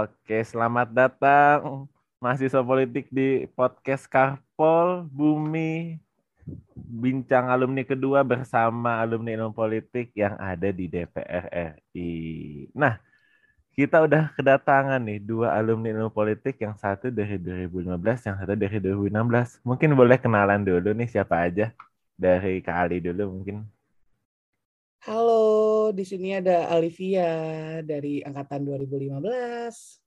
Oke, selamat datang mahasiswa politik di podcast Karpol Bumi Bincang Alumni kedua bersama alumni ilmu politik yang ada di DPR RI. Nah, kita udah kedatangan nih dua alumni ilmu politik, yang satu dari 2015, yang satu dari 2016. Mungkin boleh kenalan dulu nih siapa aja dari Kak Ali dulu mungkin. Halo, di sini ada Alivia dari angkatan 2015.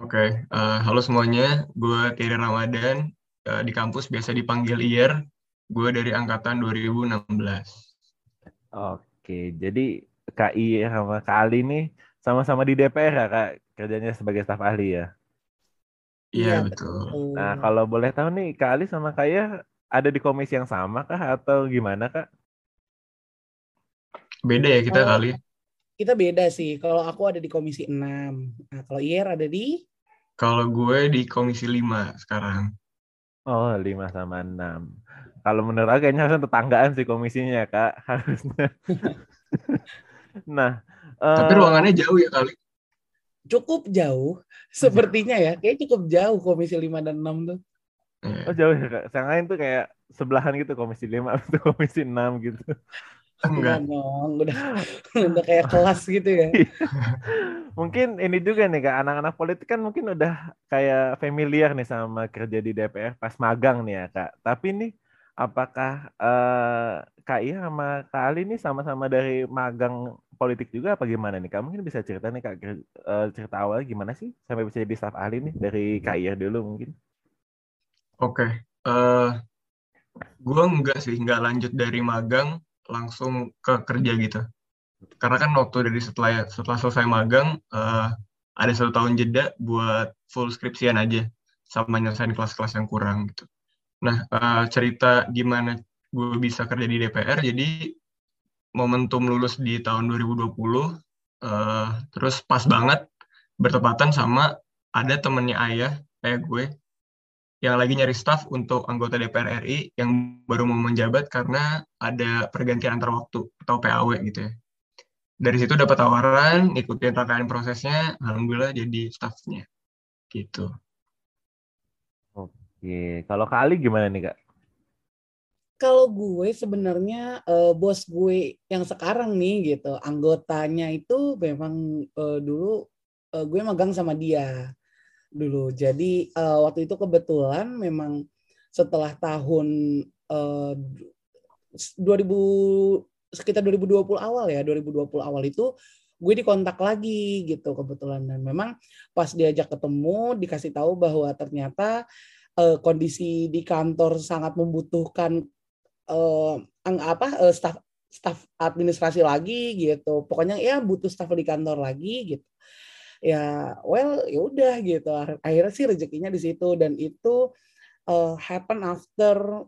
Oke, uh, halo semuanya. Gue Thierry Ramadan. Uh, di kampus biasa dipanggil Iyer. Gue dari angkatan 2016. Oke, jadi Kak I sama Kak Ali nih sama-sama di DPR ya Kak? Kerjanya sebagai staf ahli ya? Iya, betul. Nah, kalau boleh tahu nih, Kak Ali sama Kak ada di komisi yang sama kah atau gimana kak? Beda ya kita kali. Kita beda sih. Kalau aku ada di komisi 6. Nah, kalau Iyer ada di? Kalau gue di komisi 5 sekarang. Oh, 5 sama 6. Kalau menurut aku kayaknya harusnya tetanggaan sih komisinya, Kak. Harusnya. nah. Tapi uh, ruangannya jauh ya kali? Cukup jauh. Sepertinya ya. Kayak cukup jauh komisi 5 dan 6 tuh. Iya. Oh jauh ya kak. Yang lain tuh kayak sebelahan gitu komisi 5 atau komisi 6 gitu. Enggak dong, udah udah kayak kelas gitu ya. mungkin ini juga nih kak, anak-anak politik kan mungkin udah kayak familiar nih sama kerja di DPR pas magang nih ya kak. Tapi nih apakah uh, Kak Iya sama Kak Ali nih sama-sama dari magang politik juga apa gimana nih kak? Mungkin bisa cerita nih kak uh, cerita awal gimana sih sampai bisa jadi staf ahli nih dari Kak Iya dulu mungkin. Oke, okay. uh, eh, gue enggak sih, enggak lanjut dari magang langsung ke kerja gitu. Karena kan waktu dari setelah setelah selesai magang uh, ada satu tahun jeda buat full skripsian aja sama nyelesain kelas-kelas yang kurang gitu. Nah uh, cerita gimana gue bisa kerja di DPR, jadi momentum lulus di tahun 2020, uh, terus pas banget bertepatan sama ada temennya ayah kayak gue yang lagi nyari staff untuk anggota DPR RI yang baru mau menjabat karena ada pergantian antar waktu atau PAW gitu ya. Dari situ dapat tawaran, ikutin rangkaian prosesnya, alhamdulillah jadi staffnya. Gitu. Oke, kalau kali gimana nih kak? Kalau gue sebenarnya uh, bos gue yang sekarang nih gitu, anggotanya itu memang uh, dulu uh, gue magang sama dia dulu. Jadi uh, waktu itu kebetulan memang setelah tahun uh, 2000 sekitar 2020 awal ya, 2020 awal itu gue dikontak lagi gitu kebetulan dan memang pas diajak ketemu dikasih tahu bahwa ternyata uh, kondisi di kantor sangat membutuhkan uh, apa uh, staf staf administrasi lagi gitu. Pokoknya ya butuh staf di kantor lagi gitu ya well ya udah gitu akhirnya sih rezekinya di situ dan itu uh, happen after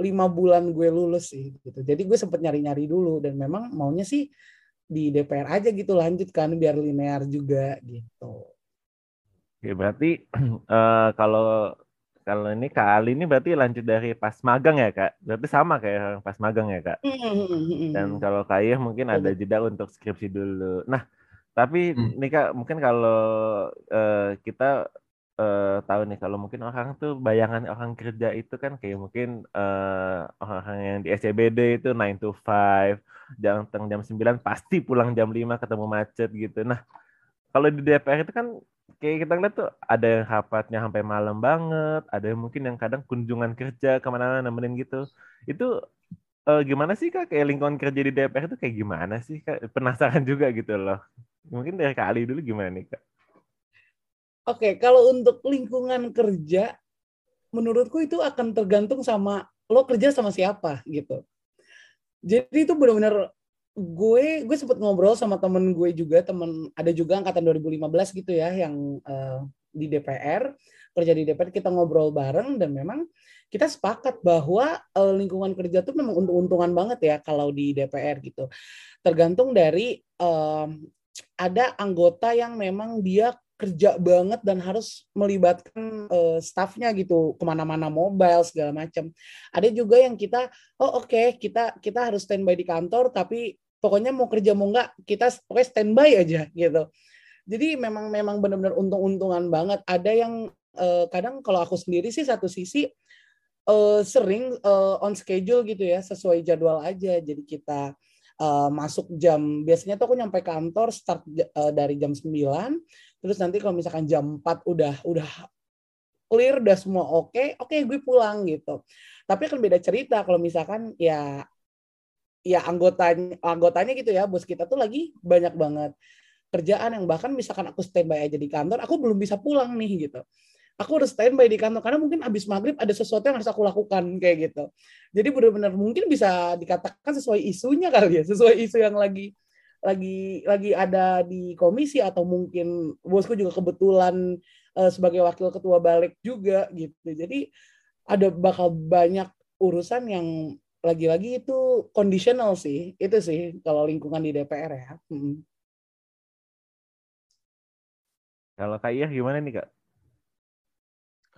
lima bulan gue lulus sih gitu jadi gue sempet nyari nyari dulu dan memang maunya sih di DPR aja gitu lanjut kan biar linear juga gitu Oke, berarti uh, kalau kalau ini Kak Ali ini berarti lanjut dari pas magang ya Kak? Berarti sama kayak pas magang ya Kak? Mm-hmm. Dan kalau Kak mungkin ada jeda untuk skripsi dulu. Nah, tapi hmm. nih kak, mungkin kalau uh, kita uh, tahu nih kalau mungkin orang tuh bayangan orang kerja itu kan kayak mungkin uh, orang yang di SCBD itu 9 to 5, jam jam 9 pasti pulang jam 5 ketemu macet gitu. Nah, kalau di DPR itu kan kayak kita ngeliat tuh ada yang rapatnya sampai malam banget, ada yang mungkin yang kadang kunjungan kerja ke mana-mana nemenin gitu. Itu uh, gimana sih kak kayak lingkungan kerja di DPR itu kayak gimana sih kak? Penasaran juga gitu loh. Mungkin dari Kak Ali dulu gimana nih Kak? Oke, kalau untuk lingkungan kerja, menurutku itu akan tergantung sama lo kerja sama siapa gitu. Jadi itu benar-benar gue gue sempat ngobrol sama temen gue juga temen ada juga angkatan 2015 gitu ya yang uh, di DPR kerja di DPR kita ngobrol bareng dan memang kita sepakat bahwa uh, lingkungan kerja tuh memang untung-untungan banget ya kalau di DPR gitu tergantung dari uh, ada anggota yang memang dia kerja banget dan harus melibatkan uh, staffnya gitu ke mana-mana mobile segala macam. Ada juga yang kita oh oke okay, kita kita harus standby di kantor tapi pokoknya mau kerja mau nggak kita pokoknya standby aja gitu. Jadi memang memang benar-benar untung-untungan banget. Ada yang uh, kadang kalau aku sendiri sih satu sisi uh, sering uh, on schedule gitu ya sesuai jadwal aja. Jadi kita uh, masuk jam biasanya tuh aku nyampe kantor start uh, dari jam 9 terus nanti kalau misalkan jam 4 udah udah clear udah semua oke okay, oke okay, gue pulang gitu. Tapi kan beda cerita kalau misalkan ya ya anggotanya anggotanya gitu ya bos kita tuh lagi banyak banget kerjaan yang bahkan misalkan aku standby aja di kantor aku belum bisa pulang nih gitu aku harus standby di kantor karena mungkin habis maghrib ada sesuatu yang harus aku lakukan kayak gitu. Jadi benar-benar mungkin bisa dikatakan sesuai isunya kali ya sesuai isu yang lagi lagi lagi ada di komisi atau mungkin bosku juga kebetulan uh, sebagai wakil ketua balik juga gitu. Jadi ada bakal banyak urusan yang lagi-lagi itu conditional sih itu sih kalau lingkungan di DPR ya. Hmm. kalau kak Iya gimana nih kak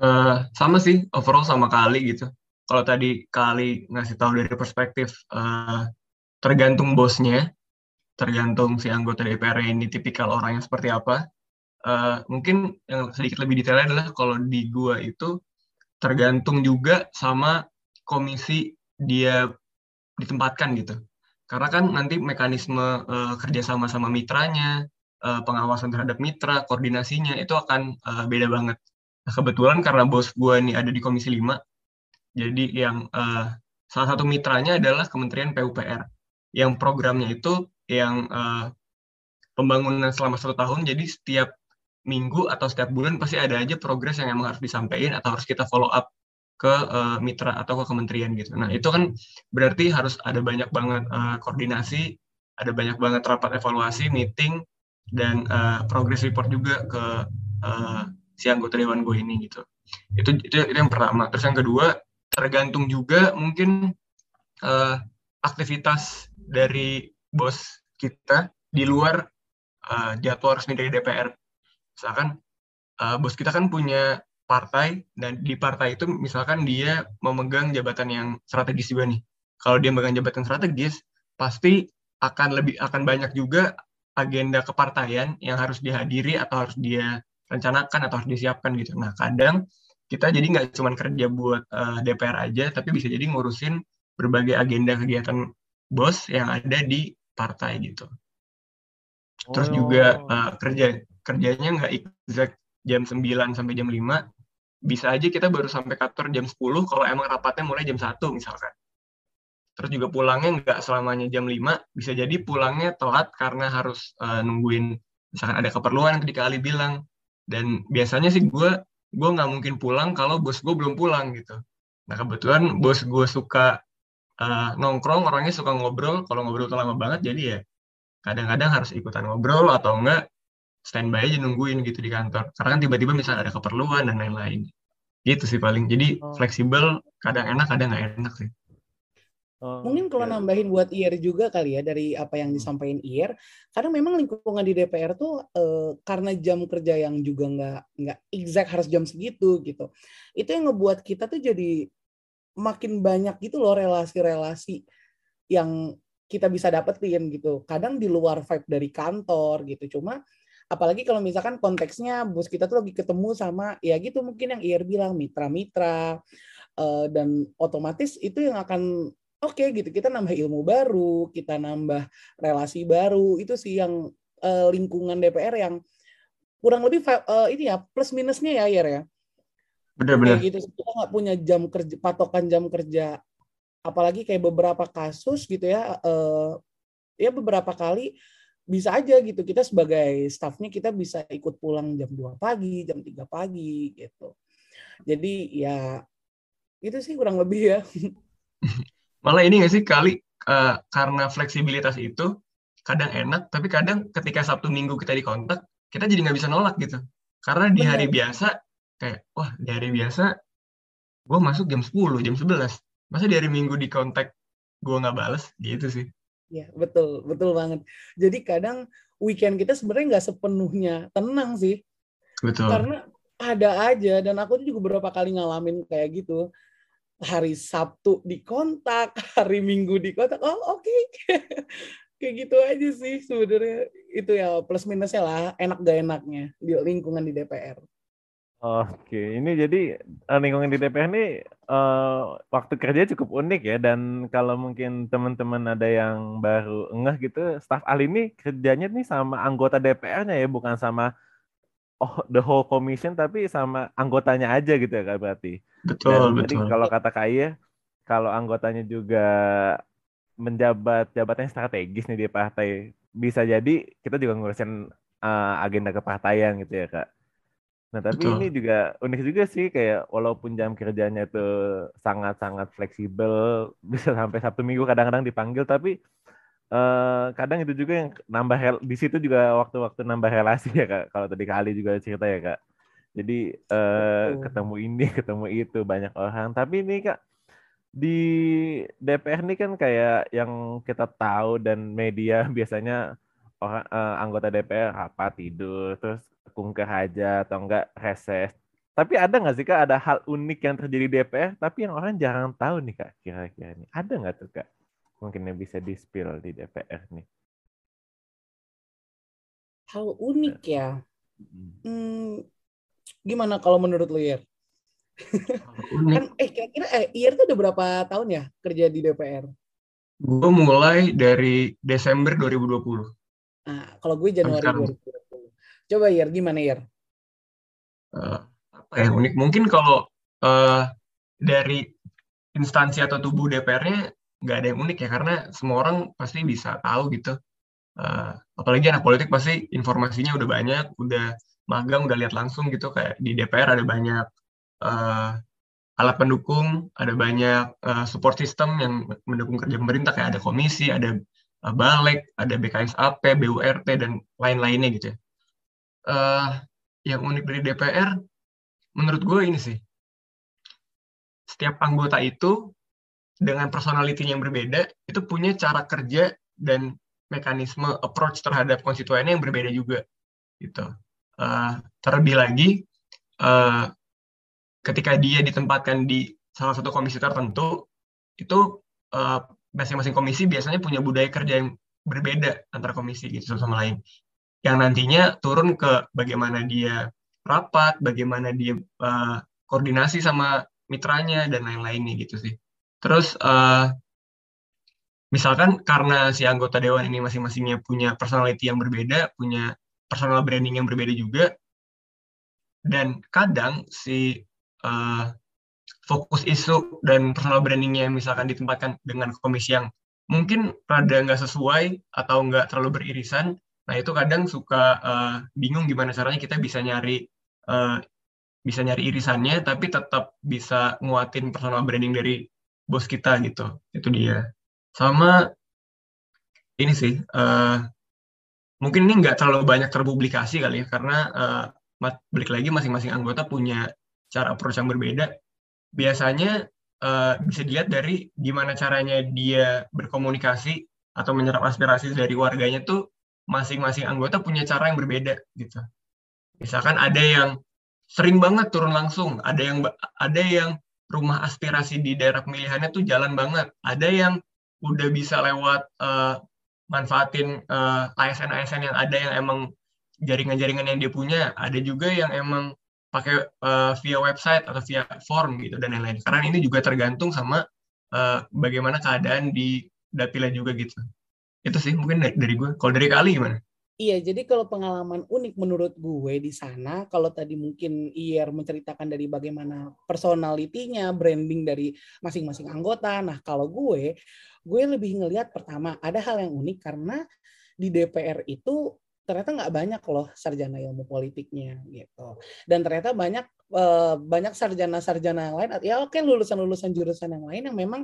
uh, sama sih overall sama kali gitu kalau tadi kali ngasih tahu dari perspektif uh, tergantung bosnya tergantung si anggota DPR ini tipikal orangnya seperti apa uh, mungkin yang sedikit lebih detailnya adalah kalau di gua itu tergantung juga sama komisi dia ditempatkan gitu. Karena kan nanti mekanisme uh, kerjasama sama mitranya, uh, pengawasan terhadap mitra, koordinasinya itu akan uh, beda banget. Nah, kebetulan karena bos gue nih ada di Komisi 5, jadi yang uh, salah satu mitranya adalah Kementerian PUPR, yang programnya itu yang uh, pembangunan selama satu tahun, jadi setiap minggu atau setiap bulan pasti ada aja progres yang emang harus disampaikan atau harus kita follow up ke uh, mitra atau ke kementerian gitu. Nah itu kan berarti harus ada banyak banget uh, koordinasi, ada banyak banget rapat evaluasi, meeting, dan uh, progress report juga ke uh, si anggota dewan gue ini gitu. Itu, itu itu yang pertama. Terus yang kedua tergantung juga mungkin uh, aktivitas dari bos kita di luar uh, jadwal resmi dari DPR. Misalkan uh, bos kita kan punya partai dan di partai itu misalkan dia memegang jabatan yang strategis juga nih. Kalau dia memegang jabatan strategis, pasti akan lebih akan banyak juga agenda kepartaian yang harus dihadiri atau harus dia rencanakan atau harus disiapkan gitu. Nah, kadang kita jadi nggak cuma kerja buat uh, eh, DPR aja, tapi bisa jadi ngurusin berbagai agenda kegiatan bos yang ada di partai gitu. Terus oh. juga uh, kerja kerjanya nggak exact jam 9 sampai jam 5, bisa aja kita baru sampai kantor jam 10 kalau emang rapatnya mulai jam 1 misalkan. Terus juga pulangnya nggak selamanya jam 5, bisa jadi pulangnya telat karena harus uh, nungguin misalkan ada keperluan yang tadi kali bilang. Dan biasanya sih gue gue nggak mungkin pulang kalau bos gue belum pulang gitu. Nah kebetulan bos gue suka uh, nongkrong, orangnya suka ngobrol. Kalau ngobrol tuh lama banget, jadi ya kadang-kadang harus ikutan ngobrol atau enggak standby aja nungguin gitu di kantor. Karena kan tiba-tiba misalnya ada keperluan dan lain-lain. Gitu sih paling. Jadi oh. fleksibel, kadang enak, kadang nggak enak sih. Oh, Mungkin kalau okay. nambahin buat IR juga kali ya dari apa yang hmm. disampaikan IR, karena memang lingkungan di DPR tuh eh, karena jam kerja yang juga nggak nggak exact harus jam segitu gitu, itu yang ngebuat kita tuh jadi makin banyak gitu loh relasi-relasi yang kita bisa dapetin gitu. Kadang di luar vibe dari kantor gitu, cuma apalagi kalau misalkan konteksnya bos kita tuh lagi ketemu sama ya gitu mungkin yang IR bilang mitra-mitra uh, dan otomatis itu yang akan oke okay, gitu. Kita nambah ilmu baru kita nambah relasi baru. Itu sih yang uh, lingkungan DPR yang kurang lebih uh, ini ya plus minusnya ya IR ya. Benar-benar gitu kita nggak punya jam kerja patokan jam kerja. Apalagi kayak beberapa kasus gitu ya uh, ya beberapa kali bisa aja gitu. Kita sebagai staffnya kita bisa ikut pulang jam 2 pagi jam 3 pagi gitu. Jadi ya itu sih kurang lebih ya malah ini nggak sih kali uh, karena fleksibilitas itu kadang enak tapi kadang ketika Sabtu Minggu kita dikontak kita jadi nggak bisa nolak gitu karena di hari biasa kayak wah di hari biasa gue masuk jam 10 jam 11 masa di hari Minggu dikontak gue nggak bales gitu sih Ya, betul, betul banget. Jadi kadang weekend kita sebenarnya nggak sepenuhnya tenang sih. Betul. Karena ada aja dan aku juga beberapa kali ngalamin kayak gitu. Hari Sabtu di kontak, hari Minggu di kontak. Oh, oke. Okay. kayak gitu aja sih sebenarnya itu ya plus minusnya lah enak gak enaknya di lingkungan di DPR. Oke, ini jadi uh, lingkungan di DPR ini uh, waktu kerja cukup unik ya dan kalau mungkin teman-teman ada yang baru ngeh gitu, staf ahli ini kerjanya nih sama anggota DPR-nya ya, bukan sama oh the whole commission tapi sama anggotanya aja gitu ya Kak berarti. Betul, dan betul. Kalau kata Kak kalau anggotanya juga menjabat jabatan strategis nih di partai, bisa jadi kita juga ngurusin uh, agenda kepartaian gitu ya Kak. Nah, tapi Betul. ini juga unik juga sih kayak walaupun jam kerjanya itu sangat-sangat fleksibel, bisa sampai Sabtu Minggu kadang-kadang dipanggil tapi eh, kadang itu juga yang nambah di situ juga waktu-waktu nambah relasi ya Kak. Kalau tadi kali juga cerita ya Kak. Jadi eh, ketemu ini, ketemu itu banyak orang. Tapi ini Kak di DPR ini kan kayak yang kita tahu dan media biasanya orang eh, anggota DPR apa tidur terus kunker aja atau enggak reses. Tapi ada nggak sih kak ada hal unik yang terjadi di DPR tapi yang orang jarang tahu nih kak kira-kira ini ada nggak tuh kak mungkin yang bisa di spill di DPR nih? Hal unik ya. Hmm, gimana kalau menurut lu ya? kan eh kira-kira eh Iyer tuh udah berapa tahun ya kerja di DPR? Gue mulai dari Desember 2020. Nah, kalau gue Januari 2020. Coba Yer, gimana Yer? Uh, apa ya unik? Mungkin kalau uh, dari instansi atau tubuh DPR-nya nggak ada yang unik ya karena semua orang pasti bisa tahu gitu. Uh, apalagi anak politik pasti informasinya udah banyak, udah magang, udah lihat langsung gitu kayak di DPR ada banyak uh, alat pendukung, ada banyak uh, support system yang mendukung kerja pemerintah kayak ada komisi, ada uh, balik, ada BKSAP, BURT dan lain-lainnya gitu ya uh, yang unik dari DPR, menurut gue ini sih, setiap anggota itu dengan personality yang berbeda, itu punya cara kerja dan mekanisme approach terhadap konstituennya yang berbeda juga, gitu. Uh, terlebih lagi, uh, ketika dia ditempatkan di salah satu komisi tertentu, itu masing-masing uh, komisi biasanya punya budaya kerja yang berbeda antara komisi gitu sama lain yang nantinya turun ke bagaimana dia rapat, bagaimana dia uh, koordinasi sama mitranya dan lain-lainnya gitu sih. Terus uh, misalkan karena si anggota dewan ini masing-masingnya punya personality yang berbeda, punya personal branding yang berbeda juga, dan kadang si uh, fokus isu dan personal brandingnya misalkan ditempatkan dengan komisi yang mungkin rada nggak sesuai atau nggak terlalu beririsan, Nah itu kadang suka uh, bingung gimana caranya kita bisa nyari uh, bisa nyari irisannya tapi tetap bisa nguatin personal branding dari bos kita gitu. Itu dia. Sama ini sih uh, mungkin ini nggak terlalu banyak terpublikasi kali ya karena uh, balik lagi masing-masing anggota punya cara approach yang berbeda. Biasanya uh, bisa dilihat dari gimana caranya dia berkomunikasi atau menyerap aspirasi dari warganya tuh masing-masing anggota punya cara yang berbeda gitu. Misalkan ada yang sering banget turun langsung, ada yang ada yang rumah aspirasi di daerah pemilihannya tuh jalan banget, ada yang udah bisa lewat uh, manfaatin uh, eh, ASN-ASN yang ada yang emang jaringan-jaringan yang dia punya, ada juga yang emang pakai uh, via website atau via form gitu dan lain-lain. Karena ini juga tergantung sama uh, bagaimana keadaan di dapilnya juga gitu. Itu sih mungkin dari, dari gue kalau dari kali gimana Iya, jadi kalau pengalaman unik menurut gue di sana, kalau tadi mungkin IR menceritakan dari bagaimana personalitinya, branding dari masing-masing anggota. Nah, kalau gue, gue lebih ngelihat pertama ada hal yang unik karena di DPR itu ternyata nggak banyak loh sarjana ilmu politiknya gitu. Dan ternyata banyak eh, banyak sarjana-sarjana yang lain, ya oke lulusan-lulusan jurusan yang lain yang memang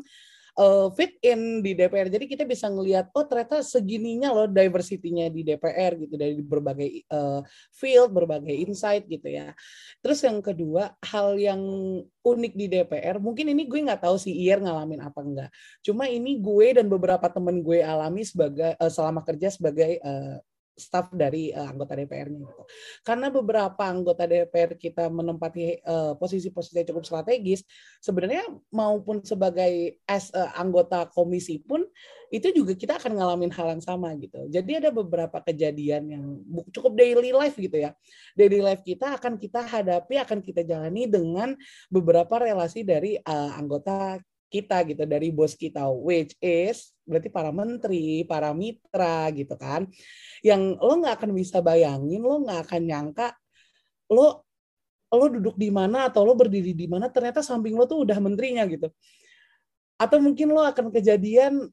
uh, fit in di DPR. Jadi kita bisa ngelihat oh ternyata segininya loh diversity-nya di DPR gitu dari berbagai uh, field, berbagai insight gitu ya. Terus yang kedua, hal yang unik di DPR, mungkin ini gue nggak tahu si Iyer ngalamin apa enggak. Cuma ini gue dan beberapa temen gue alami sebagai uh, selama kerja sebagai uh, staff dari uh, anggota DPR-nya gitu. Karena beberapa anggota DPR kita menempati posisi-posisi uh, yang cukup strategis, sebenarnya maupun sebagai as uh, anggota komisi pun itu juga kita akan ngalamin hal yang sama gitu. Jadi ada beberapa kejadian yang cukup daily life gitu ya. Daily life kita akan kita hadapi, akan kita jalani dengan beberapa relasi dari uh, anggota kita gitu dari bos kita which is berarti para menteri para mitra gitu kan. Yang lo nggak akan bisa bayangin lo nggak akan nyangka lo lo duduk di mana atau lo berdiri di mana ternyata samping lo tuh udah menterinya gitu. Atau mungkin lo akan kejadian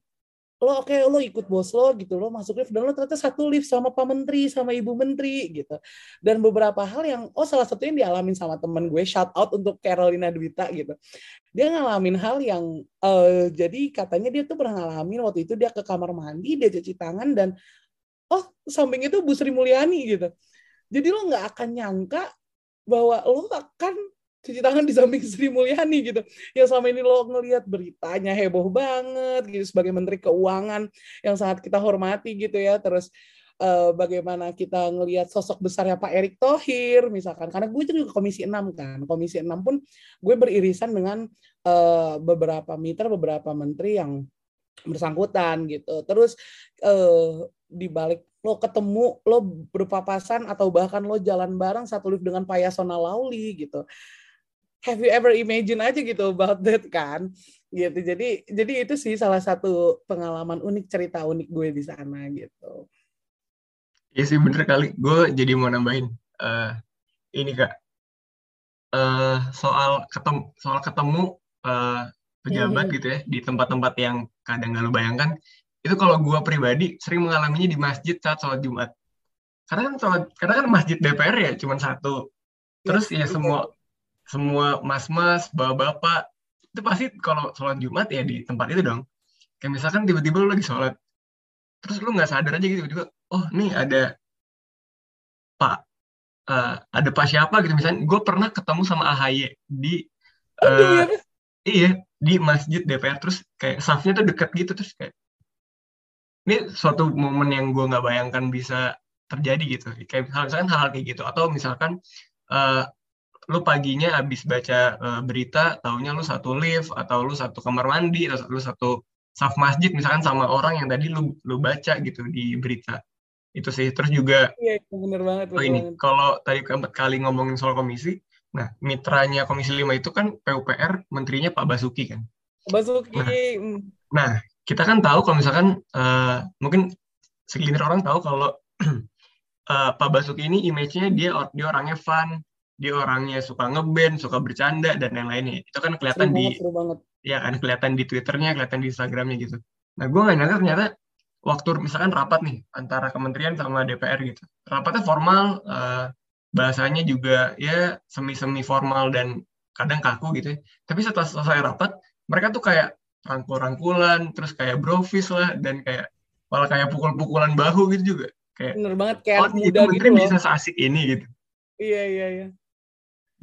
lo oke okay, lo ikut bos lo gitu lo masuk lift dan lo ternyata satu lift sama pak menteri sama ibu menteri gitu. Dan beberapa hal yang oh salah satu yang dialamin sama temen gue shout out untuk Carolina Dwita gitu. Dia ngalamin hal yang uh, jadi katanya dia tuh pernah ngalamin waktu itu dia ke kamar mandi dia cuci tangan dan oh samping itu Bu Sri Mulyani gitu. Jadi lo nggak akan nyangka bahwa lo akan cuci tangan di samping Sri Mulyani gitu. Yang selama ini lo ngelihat beritanya heboh banget gitu sebagai Menteri Keuangan yang sangat kita hormati gitu ya. Terus uh, bagaimana kita ngelihat sosok besarnya Pak Erick Thohir misalkan. Karena gue juga Komisi 6 kan. Komisi 6 pun gue beririsan dengan uh, beberapa mitra, beberapa menteri yang bersangkutan gitu. Terus uh, di balik lo ketemu lo berpapasan atau bahkan lo jalan bareng satu lift dengan Pak Yasona Lauli gitu have you ever imagine aja gitu about that kan? Gitu. Jadi jadi itu sih salah satu pengalaman unik cerita unik gue di sana gitu. Iya sih bener kali. Gue jadi mau nambahin uh, ini kak. Uh, soal ketemu soal ketemu uh, pejabat hmm. gitu ya di tempat-tempat yang kadang gak lo bayangkan. Itu kalau gue pribadi sering mengalaminya di masjid saat sholat Jumat. Karena kan sholat karena kan masjid DPR ya cuma satu. Terus ya, ya semua semua mas-mas, bapak-bapak itu pasti kalau sholat Jumat ya di tempat itu dong. Kayak misalkan tiba-tiba lu lagi sholat, terus lu nggak sadar aja gitu tiba-tiba, oh nih ada Pak, uh, ada Pak siapa gitu misalnya. Gue pernah ketemu sama AHY di uh, iya di masjid DPR terus kayak safnya tuh deket gitu terus kayak ini suatu momen yang gue nggak bayangkan bisa terjadi gitu kayak misalkan hal-hal kayak gitu atau misalkan uh, lu paginya habis baca uh, berita, taunya lu satu lift atau lu satu kamar mandi atau lu satu saf masjid misalkan sama orang yang tadi lu lu baca gitu di berita. Itu sih. Terus juga Iya, bener banget. Oh ini, kalau tadi keempat kali ngomongin soal komisi, nah mitranya Komisi 5 itu kan PUPR, menterinya Pak Basuki kan. Basuki. Nah, mm. nah kita kan tahu kalau misalkan uh, mungkin segelintir orang tahu kalau uh, Pak Basuki ini image-nya dia dia orangnya fun, dia orangnya suka ngeband, suka bercanda dan yang lainnya. Itu kan kelihatan seru di banget, banget. ya kan kelihatan di Twitternya, kelihatan di Instagramnya gitu. Nah, gue nggak nyangka ternyata waktu misalkan rapat nih antara kementerian sama DPR gitu. Rapatnya formal, uh, bahasanya juga ya semi-semi formal dan kadang kaku gitu. Ya. Tapi setelah selesai rapat, mereka tuh kayak rangkul-rangkulan, terus kayak brofis lah dan kayak malah kayak pukul-pukulan bahu gitu juga. Kayak, Bener banget kayak oh, itu menteri gitu bisa seasik ini gitu. Iya iya iya.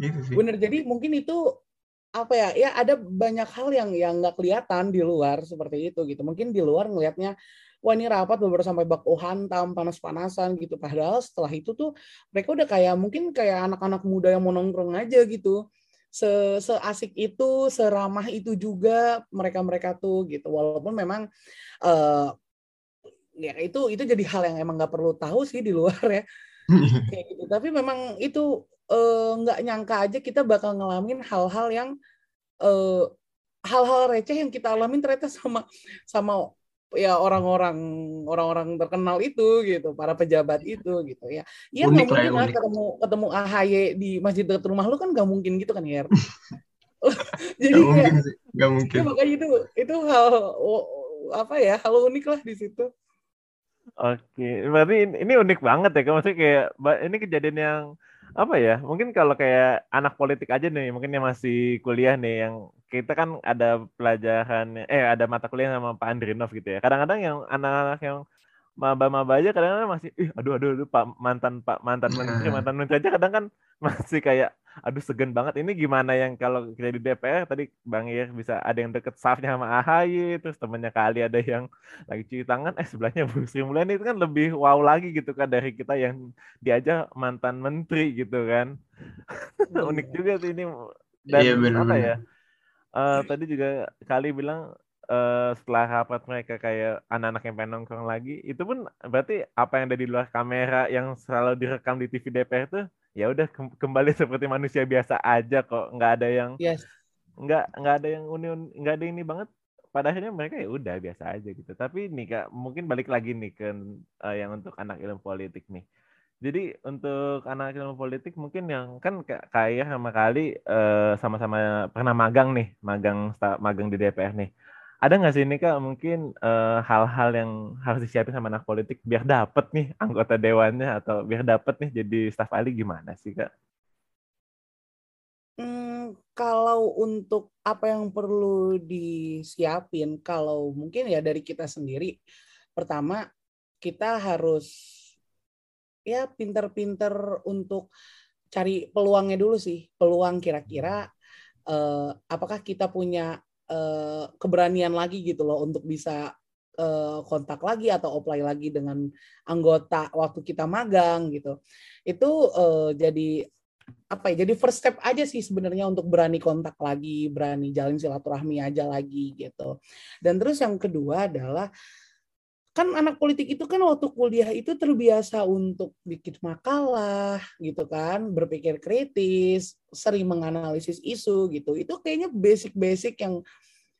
Gitu sih. Bener, jadi mungkin itu apa ya ya ada banyak hal yang yang nggak kelihatan di luar seperti itu gitu. Mungkin di luar ngelihatnya wah ini rapat beberapa sampai baku hantam panas-panasan gitu. Padahal setelah itu tuh mereka udah kayak mungkin kayak anak-anak muda yang mau nongkrong aja gitu. Se seasik itu seramah itu juga mereka mereka tuh gitu. Walaupun memang uh, ya itu itu jadi hal yang emang nggak perlu tahu sih di luar ya. Kayak gitu. Tapi memang itu nggak uh, nyangka aja kita bakal ngalamin hal-hal yang hal eh, hal-hal receh yang kita alamin ternyata sama sama ya orang-orang orang-orang terkenal itu gitu para pejabat itu gitu ya. Iya nggak mungkin lah ketemu ketemu AHY di masjid dekat rumah lu kan nggak mungkin gitu kan ya jadi gak mungkin sih gak mungkin. ya, makanya itu itu hal apa ya hal unik lah di situ. Oke berarti ini unik banget ya maksudnya kayak ini kejadian yang apa ya mungkin kalau kayak anak politik aja nih mungkin yang masih kuliah nih yang kita kan ada pelajaran eh ada mata kuliah sama Pak Andrinov gitu ya. Kadang-kadang yang anak-anak yang maba-maba aja kadang-kadang masih ih aduh aduh aduh Pak mantan Pak mantan menteri mantan menteri aja kadang kan masih kayak aduh segen banget. Ini gimana yang kalau kita di DPR tadi Bang Ir bisa ada yang deket staffnya sama AHY terus temennya kali ada yang lagi cuci tangan. Eh sebelahnya Bu Sri Mulyani itu kan lebih wow lagi gitu kan dari kita yang diajak mantan menteri gitu kan. Unik juga sih ini. Dan iya, bener, apa ya uh, tadi juga kali bilang uh, setelah rapat mereka kayak anak-anak yang pengen nongkrong lagi itu pun berarti apa yang ada di luar kamera yang selalu direkam di TV DPR itu ya udah kembali seperti manusia biasa aja kok. Nggak ada yang yes. nggak nggak ada yang uni nggak ada ini banget. Pada akhirnya mereka ya udah biasa aja gitu. Tapi nih kak mungkin balik lagi nih ke uh, yang untuk anak ilmu politik nih. Jadi untuk anak ilmu politik mungkin yang kan kayak sama kali uh, sama-sama pernah magang nih magang magang di DPR nih ada nggak sih ini kak mungkin eh, hal-hal uh, yang harus disiapin sama anak politik biar dapet nih anggota dewannya atau biar dapet nih jadi staf ahli gimana sih kak? Hmm, kalau untuk apa yang perlu disiapin, kalau mungkin ya dari kita sendiri, pertama kita harus ya pinter-pinter untuk cari peluangnya dulu sih, peluang kira-kira uh, apakah kita punya uh, keberanian lagi gitu loh untuk bisa uh, kontak lagi atau apply lagi dengan anggota waktu kita magang gitu. Itu uh, jadi apa ya? Jadi first step aja sih sebenarnya untuk berani kontak lagi, berani jalin silaturahmi aja lagi gitu. Dan terus yang kedua adalah kan anak politik itu kan waktu kuliah itu terbiasa untuk bikin makalah gitu kan, berpikir kritis, sering menganalisis isu gitu. Itu kayaknya basic-basic yang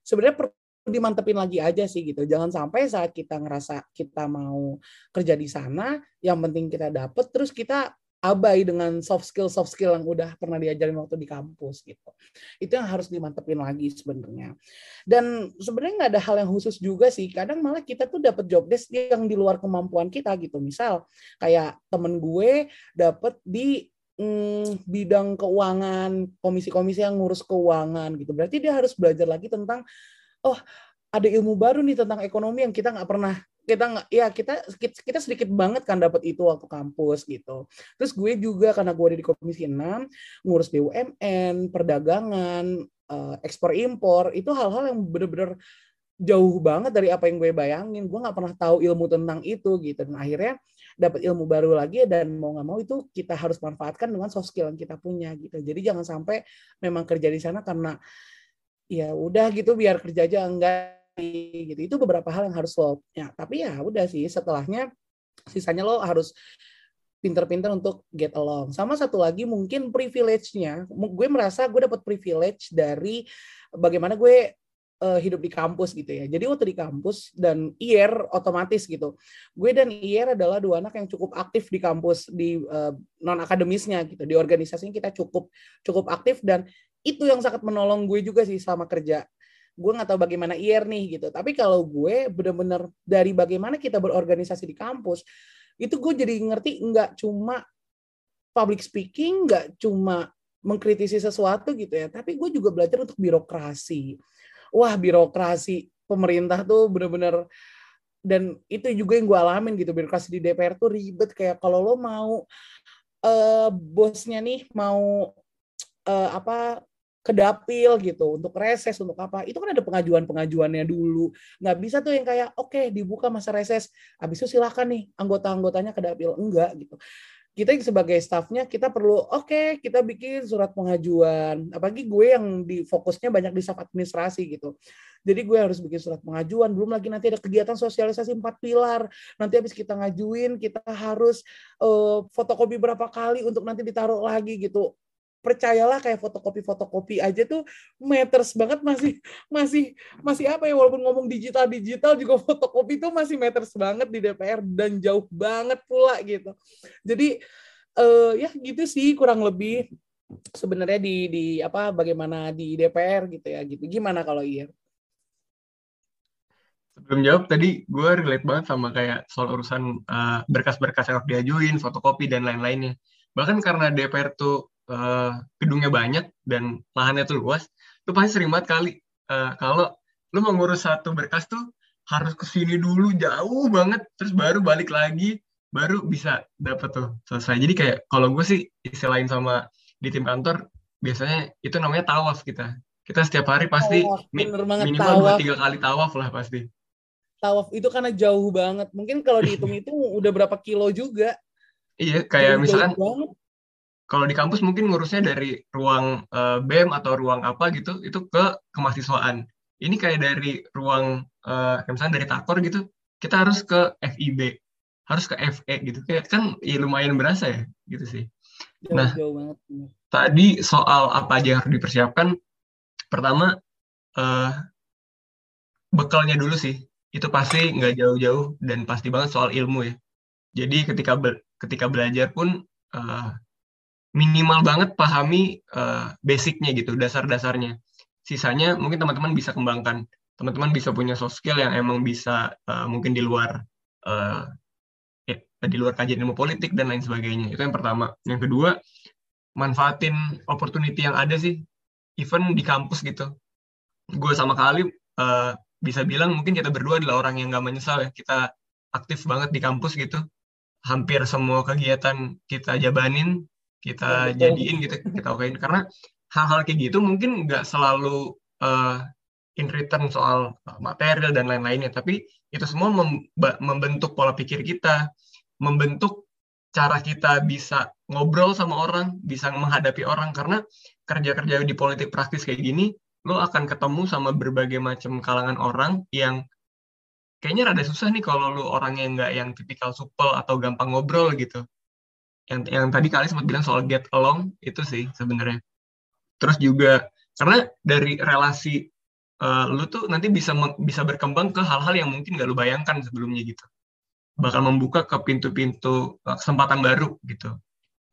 sebenarnya perlu dimantepin lagi aja sih gitu. Jangan sampai saat kita ngerasa kita mau kerja di sana, yang penting kita dapet, terus kita abai dengan soft skill soft skill yang udah pernah diajarin waktu di kampus gitu. Itu yang harus dimantepin lagi sebenarnya. Dan sebenarnya nggak ada hal yang khusus juga sih. Kadang malah kita tuh dapat job desk yang di luar kemampuan kita gitu. Misal kayak temen gue dapet di hmm, bidang keuangan komisi-komisi yang ngurus keuangan gitu. Berarti dia harus belajar lagi tentang oh ada ilmu baru nih tentang ekonomi yang kita nggak pernah kita nggak ya kita kita sedikit banget kan dapat itu waktu kampus gitu. Terus gue juga karena gue ada di komisi 6 ngurus BUMN, perdagangan, uh, ekspor impor itu hal-hal yang bener-bener jauh banget dari apa yang gue bayangin. Gue nggak pernah tahu ilmu tentang itu gitu. Dan akhirnya dapat ilmu baru lagi dan mau nggak mau itu kita harus manfaatkan dengan soft skill yang kita punya gitu. Jadi jangan sampai memang kerja di sana karena ya udah gitu biar kerja aja enggak gitu itu beberapa hal yang harus lo ya tapi ya udah sih setelahnya sisanya lo harus pinter-pinter untuk get along sama satu lagi mungkin privilege-nya gue merasa gue dapat privilege dari bagaimana gue uh, hidup di kampus gitu ya. Jadi waktu di kampus dan IR otomatis gitu. Gue dan IR adalah dua anak yang cukup aktif di kampus di uh, eh, non akademisnya gitu. Di organisasinya kita cukup cukup aktif dan itu yang sangat menolong gue juga sih selama kerja gue nggak tahu bagaimana IR nih gitu. Tapi kalau gue bener-bener dari bagaimana kita berorganisasi di kampus itu gue jadi ngerti nggak cuma public speaking nggak cuma mengkritisi sesuatu gitu ya tapi gue juga belajar untuk birokrasi. Wah birokrasi pemerintah tuh bener-bener dan itu juga yang gue alamin gitu birokrasi di DPR tuh ribet. Kayak kalau lo mau uh, bosnya nih mau uh, apa ke dapil gitu untuk reses untuk apa. Itu kan ada pengajuan pengajuannya dulu. Nggak bisa tuh yang kayak oke okay, dibuka masa reses habis itu silakan nih anggota anggotanya ke dapil. Enggak gitu. Kita sebagai staffnya kita perlu oke okay, kita bikin surat pengajuan. Apalagi gue yang di fokusnya banyak di staff administrasi gitu. Jadi gue harus bikin surat pengajuan. Belum lagi nanti ada kegiatan sosialisasi empat pilar. Nanti habis kita ngajuin kita harus uh, fotokopi berapa kali untuk nanti ditaruh lagi gitu percayalah kayak fotokopi-fotokopi aja tuh meters banget masih masih masih apa ya walaupun ngomong digital digital juga fotokopi tuh masih meters banget di DPR dan jauh banget pula gitu. Jadi uh, ya gitu sih kurang lebih sebenarnya di di apa bagaimana di DPR gitu ya gitu. Gimana kalau iya? Sebelum jawab tadi gue relate banget sama kayak soal urusan uh, berkas-berkas yang harus diajuin, fotokopi dan lain-lainnya. Bahkan karena DPR tuh uh, gedungnya banyak dan lahannya tuh luas, tuh pasti sering banget kali uh, kalau lu mau ngurus satu berkas tuh harus ke sini dulu jauh banget, terus baru balik lagi, baru bisa dapet tuh selesai. Jadi kayak kalau gue sih istilahnya sama di tim kantor biasanya itu namanya tawaf kita kita setiap hari pasti Tawaf, mi- minimal dua tiga kali tawaf lah pasti Tawaf itu karena jauh banget. Mungkin kalau dihitung itu udah berapa kilo juga. iya kayak Jauh misalkan banget. Kalau di kampus mungkin ngurusnya dari ruang eh, BEM atau ruang apa gitu itu ke kemahsiswaan ini kayak dari ruang kayak misalnya dari takor gitu kita harus ke FIB harus ke FE gitu kayak kan ya lumayan berasa ya gitu sih Jauh, Nah. jauh banget. tadi soal apa aja yang harus dipersiapkan pertama eh, bekalnya dulu sih itu pasti nggak jauh-jauh dan pasti banget soal ilmu ya jadi ketika be- ketika belajar pun eh, minimal banget pahami eh, basicnya gitu dasar-dasarnya. Sisanya mungkin teman-teman bisa kembangkan. Teman-teman bisa punya soft skill yang emang bisa eh, mungkin di luar eh, ya, di luar kajian ilmu politik dan lain sebagainya. Itu yang pertama. Yang kedua manfaatin opportunity yang ada sih. Even di kampus gitu. Gue sama kali eh, bisa bilang mungkin kita berdua adalah orang yang nggak menyesal ya. Kita aktif banget di kampus gitu. Hampir semua kegiatan kita jabanin kita Ya, jadiin gitu kita okein. Karena hal-hal kayak gitu mungkin nggak selalu eh, in return soal material dan lain-lainnya. Tapi itu semua membentuk pola pikir kita membentuk cara kita bisa ngobrol sama orang bisa menghadapi orang. Karena kerja-kerja di politik praktis kayak gini lo akan ketemu sama berbagai macam kalangan orang yang kayaknya rada susah nih kalau lo orang yang nggak yang tipikal supel atau gampang ngobrol gitu yang yang tadi kalian sempat bilang soal get along itu sih sebenarnya. Terus juga karena dari relasi eh, lu tuh nanti bisa bisa berkembang ke hal-hal yang mungkin nggak lu bayangkan sebelumnya gitu. Bakal membuka ke pintu-pintu eh, kesempatan baru gitu.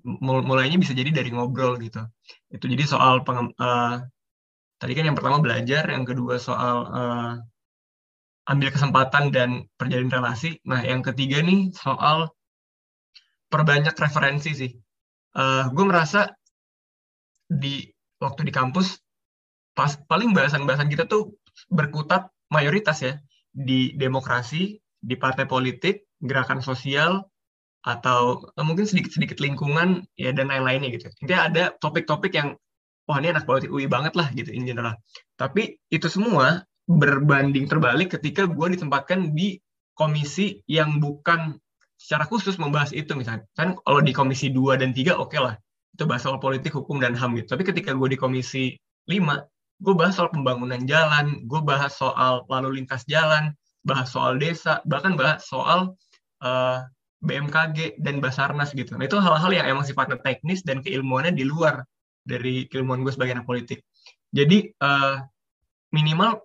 Mul- mulainya bisa jadi dari ngobrol gitu. Itu jadi soal eh, tadi kan yang pertama belajar yang kedua soal eh, ambil kesempatan dan perjalin relasi. Nah yang ketiga nih soal perbanyak referensi sih Eh gue merasa di waktu di kampus pas paling bahasan-bahasan kita tuh berkutat mayoritas ya di demokrasi, di partai politik, gerakan sosial atau eh, mungkin sedikit-sedikit lingkungan ya dan lain-lainnya gitu. Intinya ada topik-topik yang wah ini anak politik UI banget lah gitu in general. Tapi itu semua berbanding terbalik ketika gue ditempatkan di komisi yang bukan secara khusus membahas itu misalnya. Kan kalau di komisi 2 dan 3 oke lah. Itu bahas soal politik, hukum, dan HAM gitu. Tapi ketika gue di komisi 5, gue bahas soal pembangunan jalan, gue bahas soal lalu lintas jalan, bahas soal desa, bahkan bahas soal eh, BMKG dan Basarnas gitu. Nah itu hal-hal yang emang sifatnya teknis dan keilmuannya di luar dari keilmuan gue sebagai anak politik. Jadi eh, minimal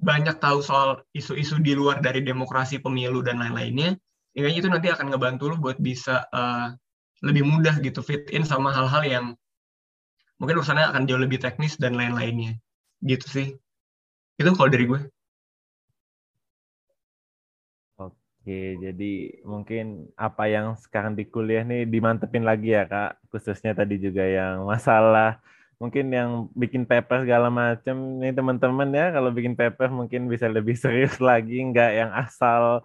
banyak tahu soal isu-isu di luar dari demokrasi pemilu dan lain-lainnya. Kayaknya itu nanti akan ngebantu lo buat bisa eh, lebih mudah gitu fit in sama hal-hal yang mungkin urusannya akan jauh lebih teknis dan lain-lainnya. Gitu sih. Itu kalau dari gue. Oke, jadi mungkin apa yang sekarang di kuliah nih dimantepin lagi ya Kak, khususnya tadi juga yang masalah mungkin yang bikin paper segala macam nih teman-teman ya kalau bikin paper mungkin bisa lebih serius lagi nggak yang asal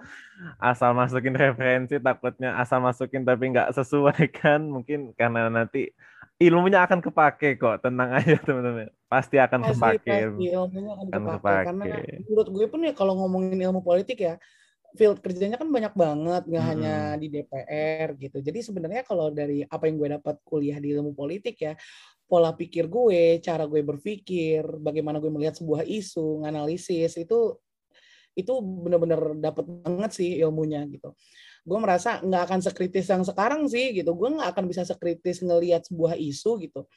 asal masukin referensi takutnya asal masukin tapi nggak sesuai kan mungkin karena nanti ilmunya akan kepake kok tenang aja teman-teman pasti akan Pasti, kepake pasti ilmunya akan akan kepake. Karena kepake. menurut gue pun ya kalau ngomongin ilmu politik ya, field kerjanya kan banyak banget, nggak Mm-mm. hanya di DPR gitu. Jadi sebenarnya kalau dari apa yang gue dapat kuliah di ilmu politik ya, pola pikir gue, cara gue berpikir, bagaimana gue melihat sebuah isu, nganalisis itu itu benar-benar dapat banget sih ilmunya gitu. Gue merasa nggak akan sekritis yang sekarang sih gitu. Gue nggak akan bisa sekritis ngelihat sebuah isu gitu.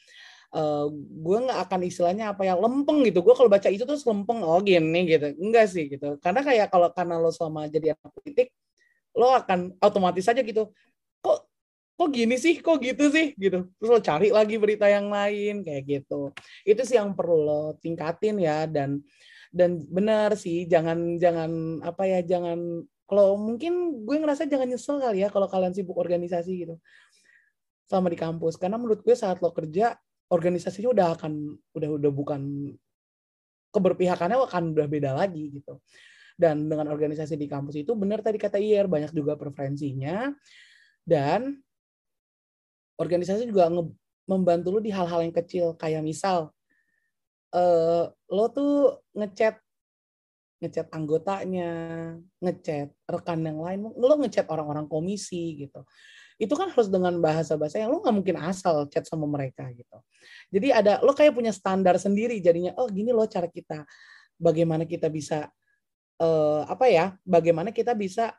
Eh, gue nggak akan istilahnya apa ya lempeng gitu. Gue kalau baca itu terus lempeng oh gini gitu. Enggak sih gitu. Karena kayak kalau karena lo selama jadi anak politik, lo akan otomatis aja gitu. Kok kok gini sih? Kok gitu sih? Gitu. Terus lo cari lagi berita yang lain kayak gitu. Itu sih yang perlu lo tingkatin ya dan dan benar sih jangan jangan apa ya jangan kalau mungkin gue ngerasa jangan nyesel kali ya kalau kalian sibuk organisasi gitu selama di kampus karena menurut gue saat lo kerja organisasinya udah akan udah udah bukan keberpihakannya akan udah beda lagi gitu dan dengan organisasi di kampus itu benar tadi kata Iyer banyak juga preferensinya dan organisasi juga nge- membantu lu di hal-hal yang kecil kayak misal uh, lo tuh ngechat ngechat anggotanya, ngechat rekan yang lain, lo ngechat orang-orang komisi gitu. Itu kan harus dengan bahasa-bahasa yang lo nggak mungkin asal chat sama mereka gitu. Jadi ada lo kayak punya standar sendiri jadinya. Oh gini lo cara kita, bagaimana kita bisa uh, apa ya? Bagaimana kita bisa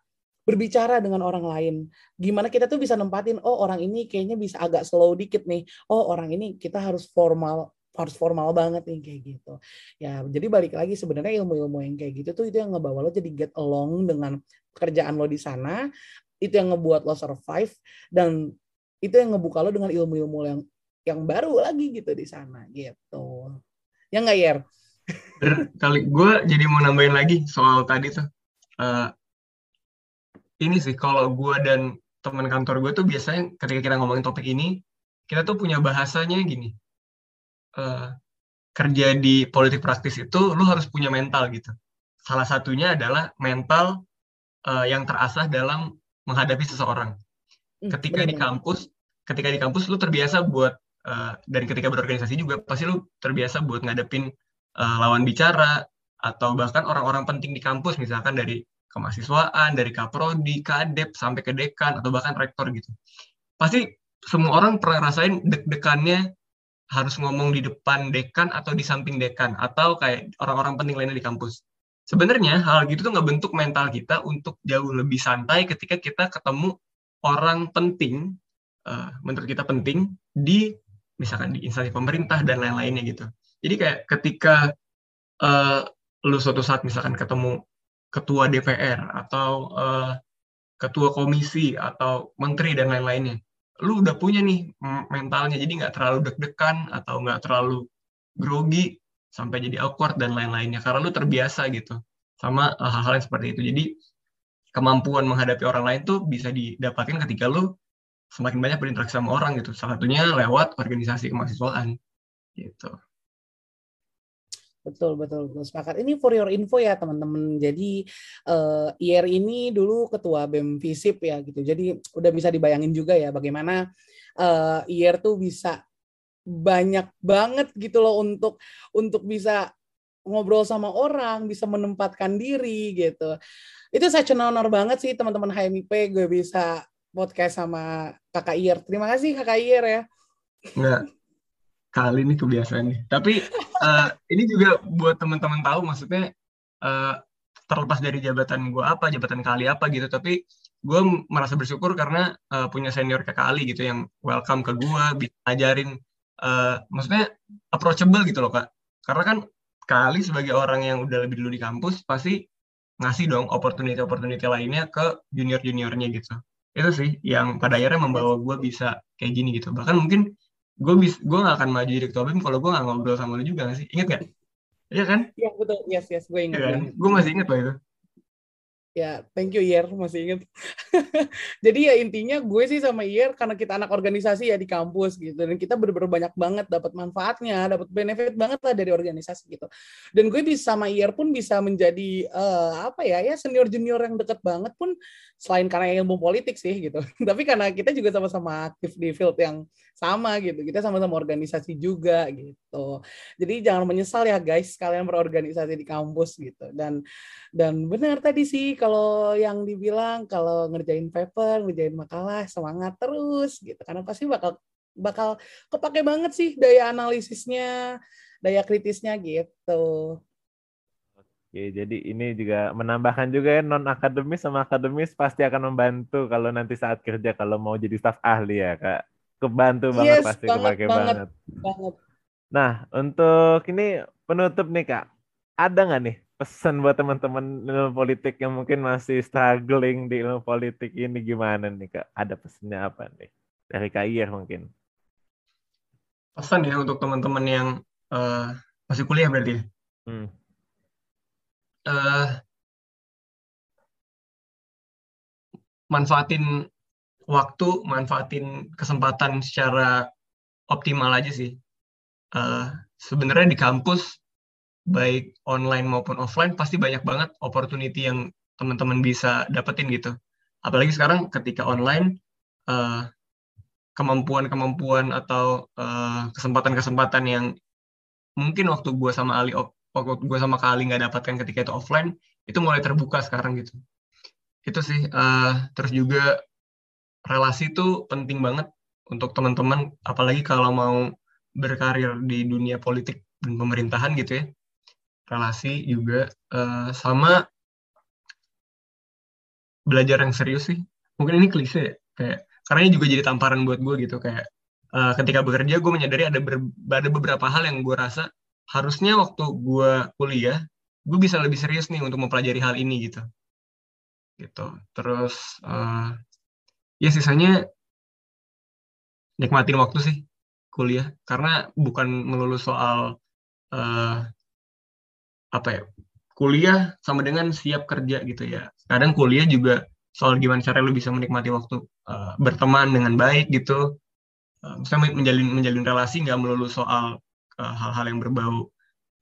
berbicara dengan orang lain. Gimana kita tuh bisa nempatin, oh orang ini kayaknya bisa agak slow dikit nih. Oh orang ini kita harus formal harus formal banget nih kayak gitu. Ya, jadi balik lagi sebenarnya ilmu-ilmu yang kayak gitu tuh itu yang ngebawa lo jadi get along dengan kerjaan lo di sana, itu yang ngebuat lo survive dan itu yang ngebuka lo dengan ilmu-ilmu yang yang baru lagi gitu di sana gitu. Ya nggak Yer? Kali gue jadi mau nambahin lagi soal tadi tuh. Uh, ini sih kalau gue dan teman kantor gue tuh biasanya ketika kita ngomongin topik ini, kita tuh punya bahasanya gini. Uh, kerja di politik praktis itu lu harus punya mental gitu. Salah satunya adalah mental uh, yang terasah dalam menghadapi seseorang. Hmm, ketika di kampus, ketika di kampus lu terbiasa buat uh, dan ketika berorganisasi juga pasti lu terbiasa buat ngadepin uh, lawan bicara atau bahkan orang-orang penting di kampus misalkan dari kemahasiswaan, dari kaprodi, kadep, sampai ke dekan, atau bahkan rektor gitu. Pasti semua orang pernah rasain deg-degannya harus ngomong di depan dekan atau di samping dekan, atau kayak orang-orang penting lainnya di kampus. Sebenarnya hal gitu tuh nggak bentuk mental kita untuk jauh lebih santai ketika kita ketemu orang penting, uh, menurut kita penting, di misalkan di instansi pemerintah dan lain-lainnya gitu. Jadi kayak ketika uh, lu suatu saat misalkan ketemu ketua DPR atau uh, ketua komisi atau menteri dan lain-lainnya. Lu udah punya nih mentalnya jadi nggak terlalu deg-degan atau nggak terlalu grogi sampai jadi awkward dan lain-lainnya. Karena lu terbiasa gitu sama eh, hal-hal yang seperti itu. Jadi kemampuan menghadapi orang lain tuh bisa didapatkan ketika lu semakin banyak berinteraksi sama orang gitu. Salah satunya lewat organisasi kemahasiswaan gitu Betul, betul, betul. Sepakat. Ini for your info ya, teman-teman. Jadi, uh, IR ini dulu ketua BEM FISIP ya, gitu. Jadi, udah bisa dibayangin juga ya bagaimana uh, eh, IR tuh bisa banyak banget gitu loh untuk untuk bisa ngobrol sama orang, bisa menempatkan diri gitu. Itu saya honor banget sih teman-teman HMIP gue bisa podcast sama Kakak IR. Terima kasih Kakak IR ya. Enggak, kali ini kebiasaan nih. Tapi uh, ini juga buat teman-teman tahu, maksudnya uh, terlepas dari jabatan gue apa, jabatan kali apa gitu, tapi gue merasa bersyukur karena uh, punya senior kayak kali gitu yang welcome ke gue, bisa ajarin, uh, maksudnya approachable gitu loh kak. Karena kan kali sebagai orang yang udah lebih dulu di kampus pasti ngasih dong opportunity-opportunity lainnya ke junior-juniornya gitu. Itu sih yang pada akhirnya membawa gue bisa kayak gini gitu. Bahkan mungkin gue bis gue gak akan maju jadi ketua BEM kalau gue gak ngobrol sama lu juga gak sih inget gak Iya kan? Iya betul, yes yes, gue ingat. Ya kan? Gue masih inget loh itu. Ya, thank you Iyer, masih inget. Jadi ya intinya gue sih sama Iyer karena kita anak organisasi ya di kampus gitu dan kita bener-bener banyak banget dapat manfaatnya, dapat benefit banget lah dari organisasi gitu. Dan gue bisa sama Iyer pun bisa menjadi uh, apa ya ya senior junior yang deket banget pun selain karena ilmu politik sih gitu. Tapi karena kita juga sama-sama aktif di field yang sama gitu. Kita sama-sama organisasi juga gitu. Jadi jangan menyesal ya guys kalian berorganisasi di kampus gitu. Dan dan benar tadi sih kalau yang dibilang kalau ngerjain paper, ngerjain makalah semangat terus gitu. Karena pasti bakal bakal kepake banget sih daya analisisnya, daya kritisnya gitu. Oke, jadi ini juga menambahkan juga ya non akademis sama akademis pasti akan membantu kalau nanti saat kerja kalau mau jadi staf ahli ya kak kebantu banget yes, pasti banget, kepake banget, banget. banget. Nah, untuk ini penutup nih Kak. Ada nggak nih pesan buat teman-teman ilmu politik yang mungkin masih struggling di ilmu politik ini gimana nih Kak? Ada pesannya apa nih? Dari Kak Iyer mungkin. Pesan ya untuk teman-teman yang uh, masih kuliah berarti ya? Hmm. Uh, manfaatin waktu manfaatin kesempatan secara optimal aja sih. Uh, Sebenarnya di kampus baik online maupun offline pasti banyak banget opportunity yang teman-teman bisa dapetin gitu. Apalagi sekarang ketika online uh, kemampuan-kemampuan atau kesempatan kesempatan-kesempatan yang mungkin waktu gue sama Ali waktu gue sama Kali nggak dapatkan ketika itu offline itu mulai terbuka sekarang gitu itu sih uh, terus juga relasi itu penting banget untuk teman-teman apalagi kalau mau berkarir di dunia politik dan pemerintahan gitu ya. Relasi juga uh, sama belajar yang serius sih. Mungkin ini klise ya kayak karena ini juga jadi tamparan buat gue gitu kayak uh, ketika bekerja gue menyadari ada ber, ada beberapa hal yang gue rasa harusnya waktu gue kuliah gue bisa lebih serius nih untuk mempelajari hal ini gitu. Gitu. Terus uh, ya sisanya nikmatin waktu sih kuliah. Karena bukan melulu soal uh, apa ya kuliah sama dengan siap kerja gitu ya. Kadang kuliah juga soal gimana cara lu bisa menikmati waktu uh, berteman dengan baik gitu. Uh, menjalin menjalin relasi nggak melulu soal uh, hal-hal yang berbau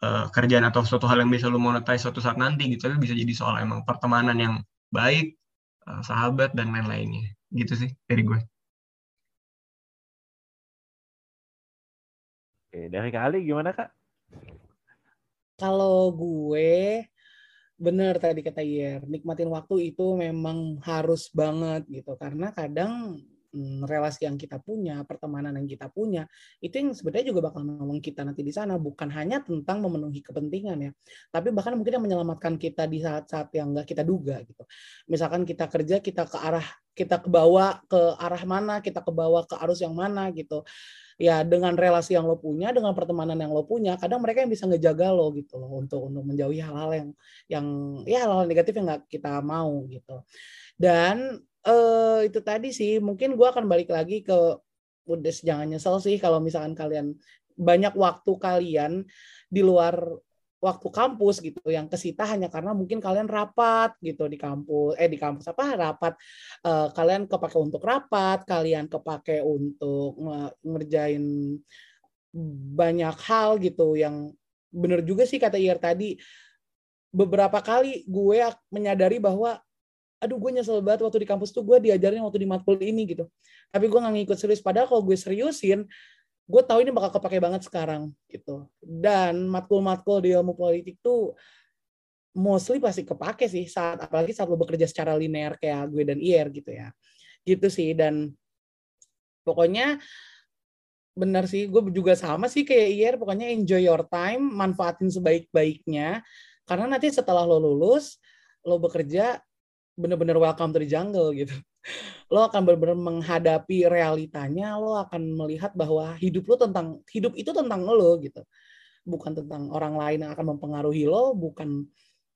uh, kerjaan atau suatu hal yang bisa lu monetize suatu saat nanti gitu. Tapi bisa jadi soal emang pertemanan yang baik uh, sahabat dan lain-lainnya gitu sih dari gue Oke, dari kali gimana kak? Kalau gue bener tadi kata Yer, nikmatin waktu itu memang harus banget gitu karena kadang relasi yang kita punya, pertemanan yang kita punya, itu yang sebenarnya juga bakal nolong kita nanti di sana bukan hanya tentang memenuhi kepentingan ya, tapi bahkan mungkin yang menyelamatkan kita di saat-saat yang nggak kita duga gitu. Misalkan kita kerja kita ke arah kita ke bawah ke arah mana, kita ke bawah ke arus yang mana gitu ya dengan relasi yang lo punya dengan pertemanan yang lo punya kadang mereka yang bisa ngejaga lo gitu loh untuk untuk menjauhi hal-hal yang yang ya hal-hal negatif yang nggak kita mau gitu dan eh, itu tadi sih mungkin gue akan balik lagi ke udah jangan nyesel sih kalau misalkan kalian banyak waktu kalian di luar waktu kampus gitu yang kesita hanya karena mungkin kalian rapat gitu di kampus eh di kampus apa rapat uh, kalian kepake untuk rapat kalian kepake untuk ngerjain banyak hal gitu yang bener juga sih kata Ir tadi. Beberapa kali gue menyadari bahwa aduh gue nyesel banget waktu di kampus tuh gue diajarin waktu di matkul ini gitu. Tapi gue nggak ngikut serius. Padahal kalau gue seriusin gue tahu ini bakal kepake banget sekarang gitu. Dan matkul-matkul di ilmu politik tuh mostly pasti kepake sih saat apalagi saat lo bekerja secara linear kayak gue dan IR gitu ya. Gitu sih dan pokoknya benar sih gue juga sama sih kayak IR pokoknya enjoy your time manfaatin sebaik-baiknya. Karena nanti setelah lo lulus lo bekerja bener-bener welcome to the jungle gitu. Lo akan benar-benar menghadapi realitanya lo akan melihat bahwa hidup lo tentang hidup itu tentang lo gitu. Bukan tentang orang lain yang akan mempengaruhi lo bukan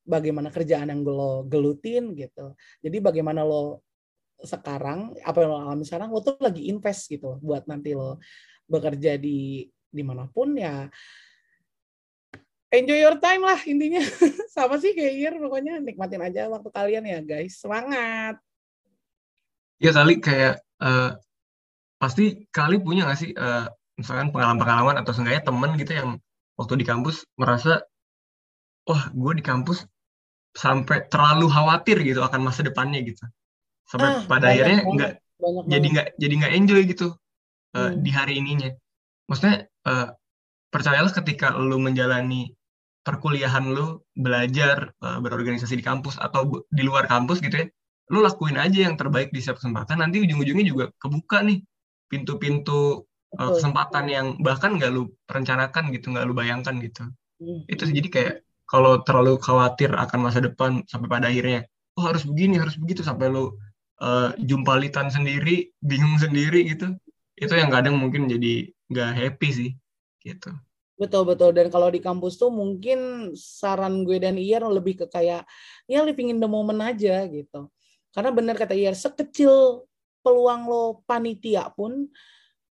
bagaimana kerjaan yang lo gelutin gitu. Jadi bagaimana lo sekarang apa yang lo alami sekarang lo tuh lagi invest gitu buat nanti lo bekerja di di mana pun ya enjoy your time lah intinya. Sama sih kayak Year pokoknya nikmatin aja waktu kalian ya guys. Semangat. Ya kali kayak uh, pasti kali punya nggak sih uh, misalkan pengalaman-pengalaman atau seenggaknya temen gitu yang waktu di kampus merasa wah gue di kampus sampai terlalu khawatir gitu akan masa depannya gitu. Sampai ah, pada akhirnya nggak jadi nggak jadi nggak enjoy gitu uh, hmm. di hari ininya. Maksudnya uh, percayalah ketika lu menjalani perkuliahan lu belajar uh, berorganisasi di kampus atau di luar kampus gitu ya lu lakuin aja yang terbaik di setiap kesempatan. Nanti ujung-ujungnya juga kebuka nih pintu-pintu uh, kesempatan yang bahkan nggak lu perencanakan gitu nggak lu bayangkan gitu. Hmm. itu jadi kayak kalau terlalu khawatir akan masa depan sampai pada akhirnya oh harus begini harus begitu sampai lu uh, jumpalitan sendiri bingung sendiri gitu itu yang kadang mungkin jadi nggak happy sih gitu Betul betul dan kalau di kampus tuh mungkin saran gue dan Ian lebih ke kayak ya living in the moment aja gitu. Karena benar kata Iyer, sekecil peluang lo panitia pun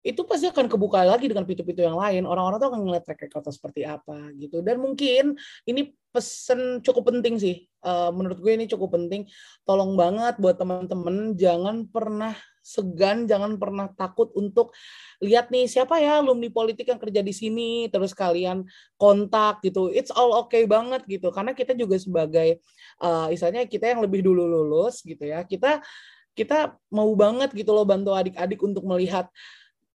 itu pasti akan kebuka lagi dengan pintu-pintu yang lain. Orang-orang tuh akan ngeliat track record seperti apa gitu. Dan mungkin ini pesen cukup penting sih. Uh, menurut gue ini cukup penting. Tolong banget buat teman-teman jangan pernah segan, jangan pernah takut untuk lihat nih siapa ya alumni politik yang kerja di sini, terus kalian kontak gitu. It's all okay banget gitu. Karena kita juga sebagai uh, istilahnya kita yang lebih dulu lulus gitu ya. Kita kita mau banget gitu loh bantu adik-adik untuk melihat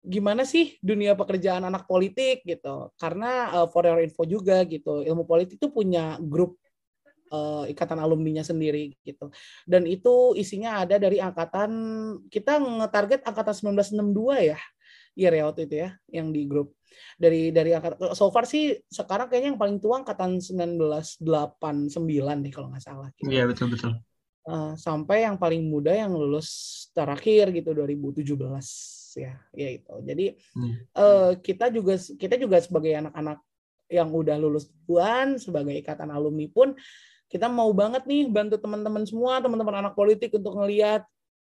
gimana sih dunia pekerjaan anak politik gitu karena uh, for your info juga gitu ilmu politik itu punya grup uh, ikatan alumninya sendiri gitu dan itu isinya ada dari angkatan kita ngetarget angkatan 1962 ya Iya ya waktu itu ya yang di grup dari dari angkatan so far sih sekarang kayaknya yang paling tua angkatan 1989 nih kalau nggak salah. Gitu. Iya betul betul. Uh, sampai yang paling muda yang lulus terakhir gitu 2017 ya ya itu jadi hmm. uh, kita juga kita juga sebagai anak-anak yang udah lulus duluan sebagai ikatan alumni pun kita mau banget nih bantu teman-teman semua teman-teman anak politik untuk ngelihat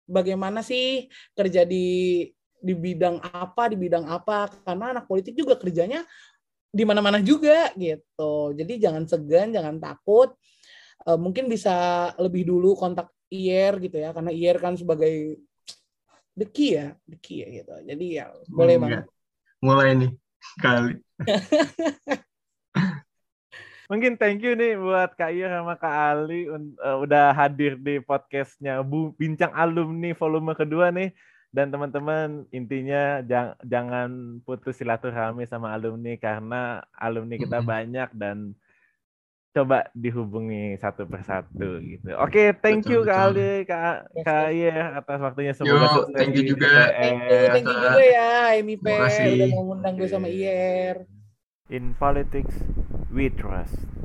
bagaimana sih kerja di di bidang apa di bidang apa karena anak politik juga kerjanya di mana-mana juga gitu jadi jangan segan jangan takut uh, mungkin bisa lebih dulu kontak IR gitu ya karena IR kan sebagai the key ya, the key ya gitu. Jadi ya boleh hmm, banget. Mulai nih kali. Mungkin thank you nih buat Kak Iya sama Kak Ali uh, udah hadir di podcastnya Bu Bincang Alumni volume kedua nih. Dan teman-teman intinya jang, jangan putus silaturahmi sama alumni karena alumni kita hmm. banyak dan coba dihubungi satu persatu gitu. Oke, okay, thank betul, you Kak Aldi, Kak Kak ya atas waktunya semoga Yo, sukses thank you juga. Thank you, thank you juga ya MIP udah mau ngundang gue sama IR. In politics we trust.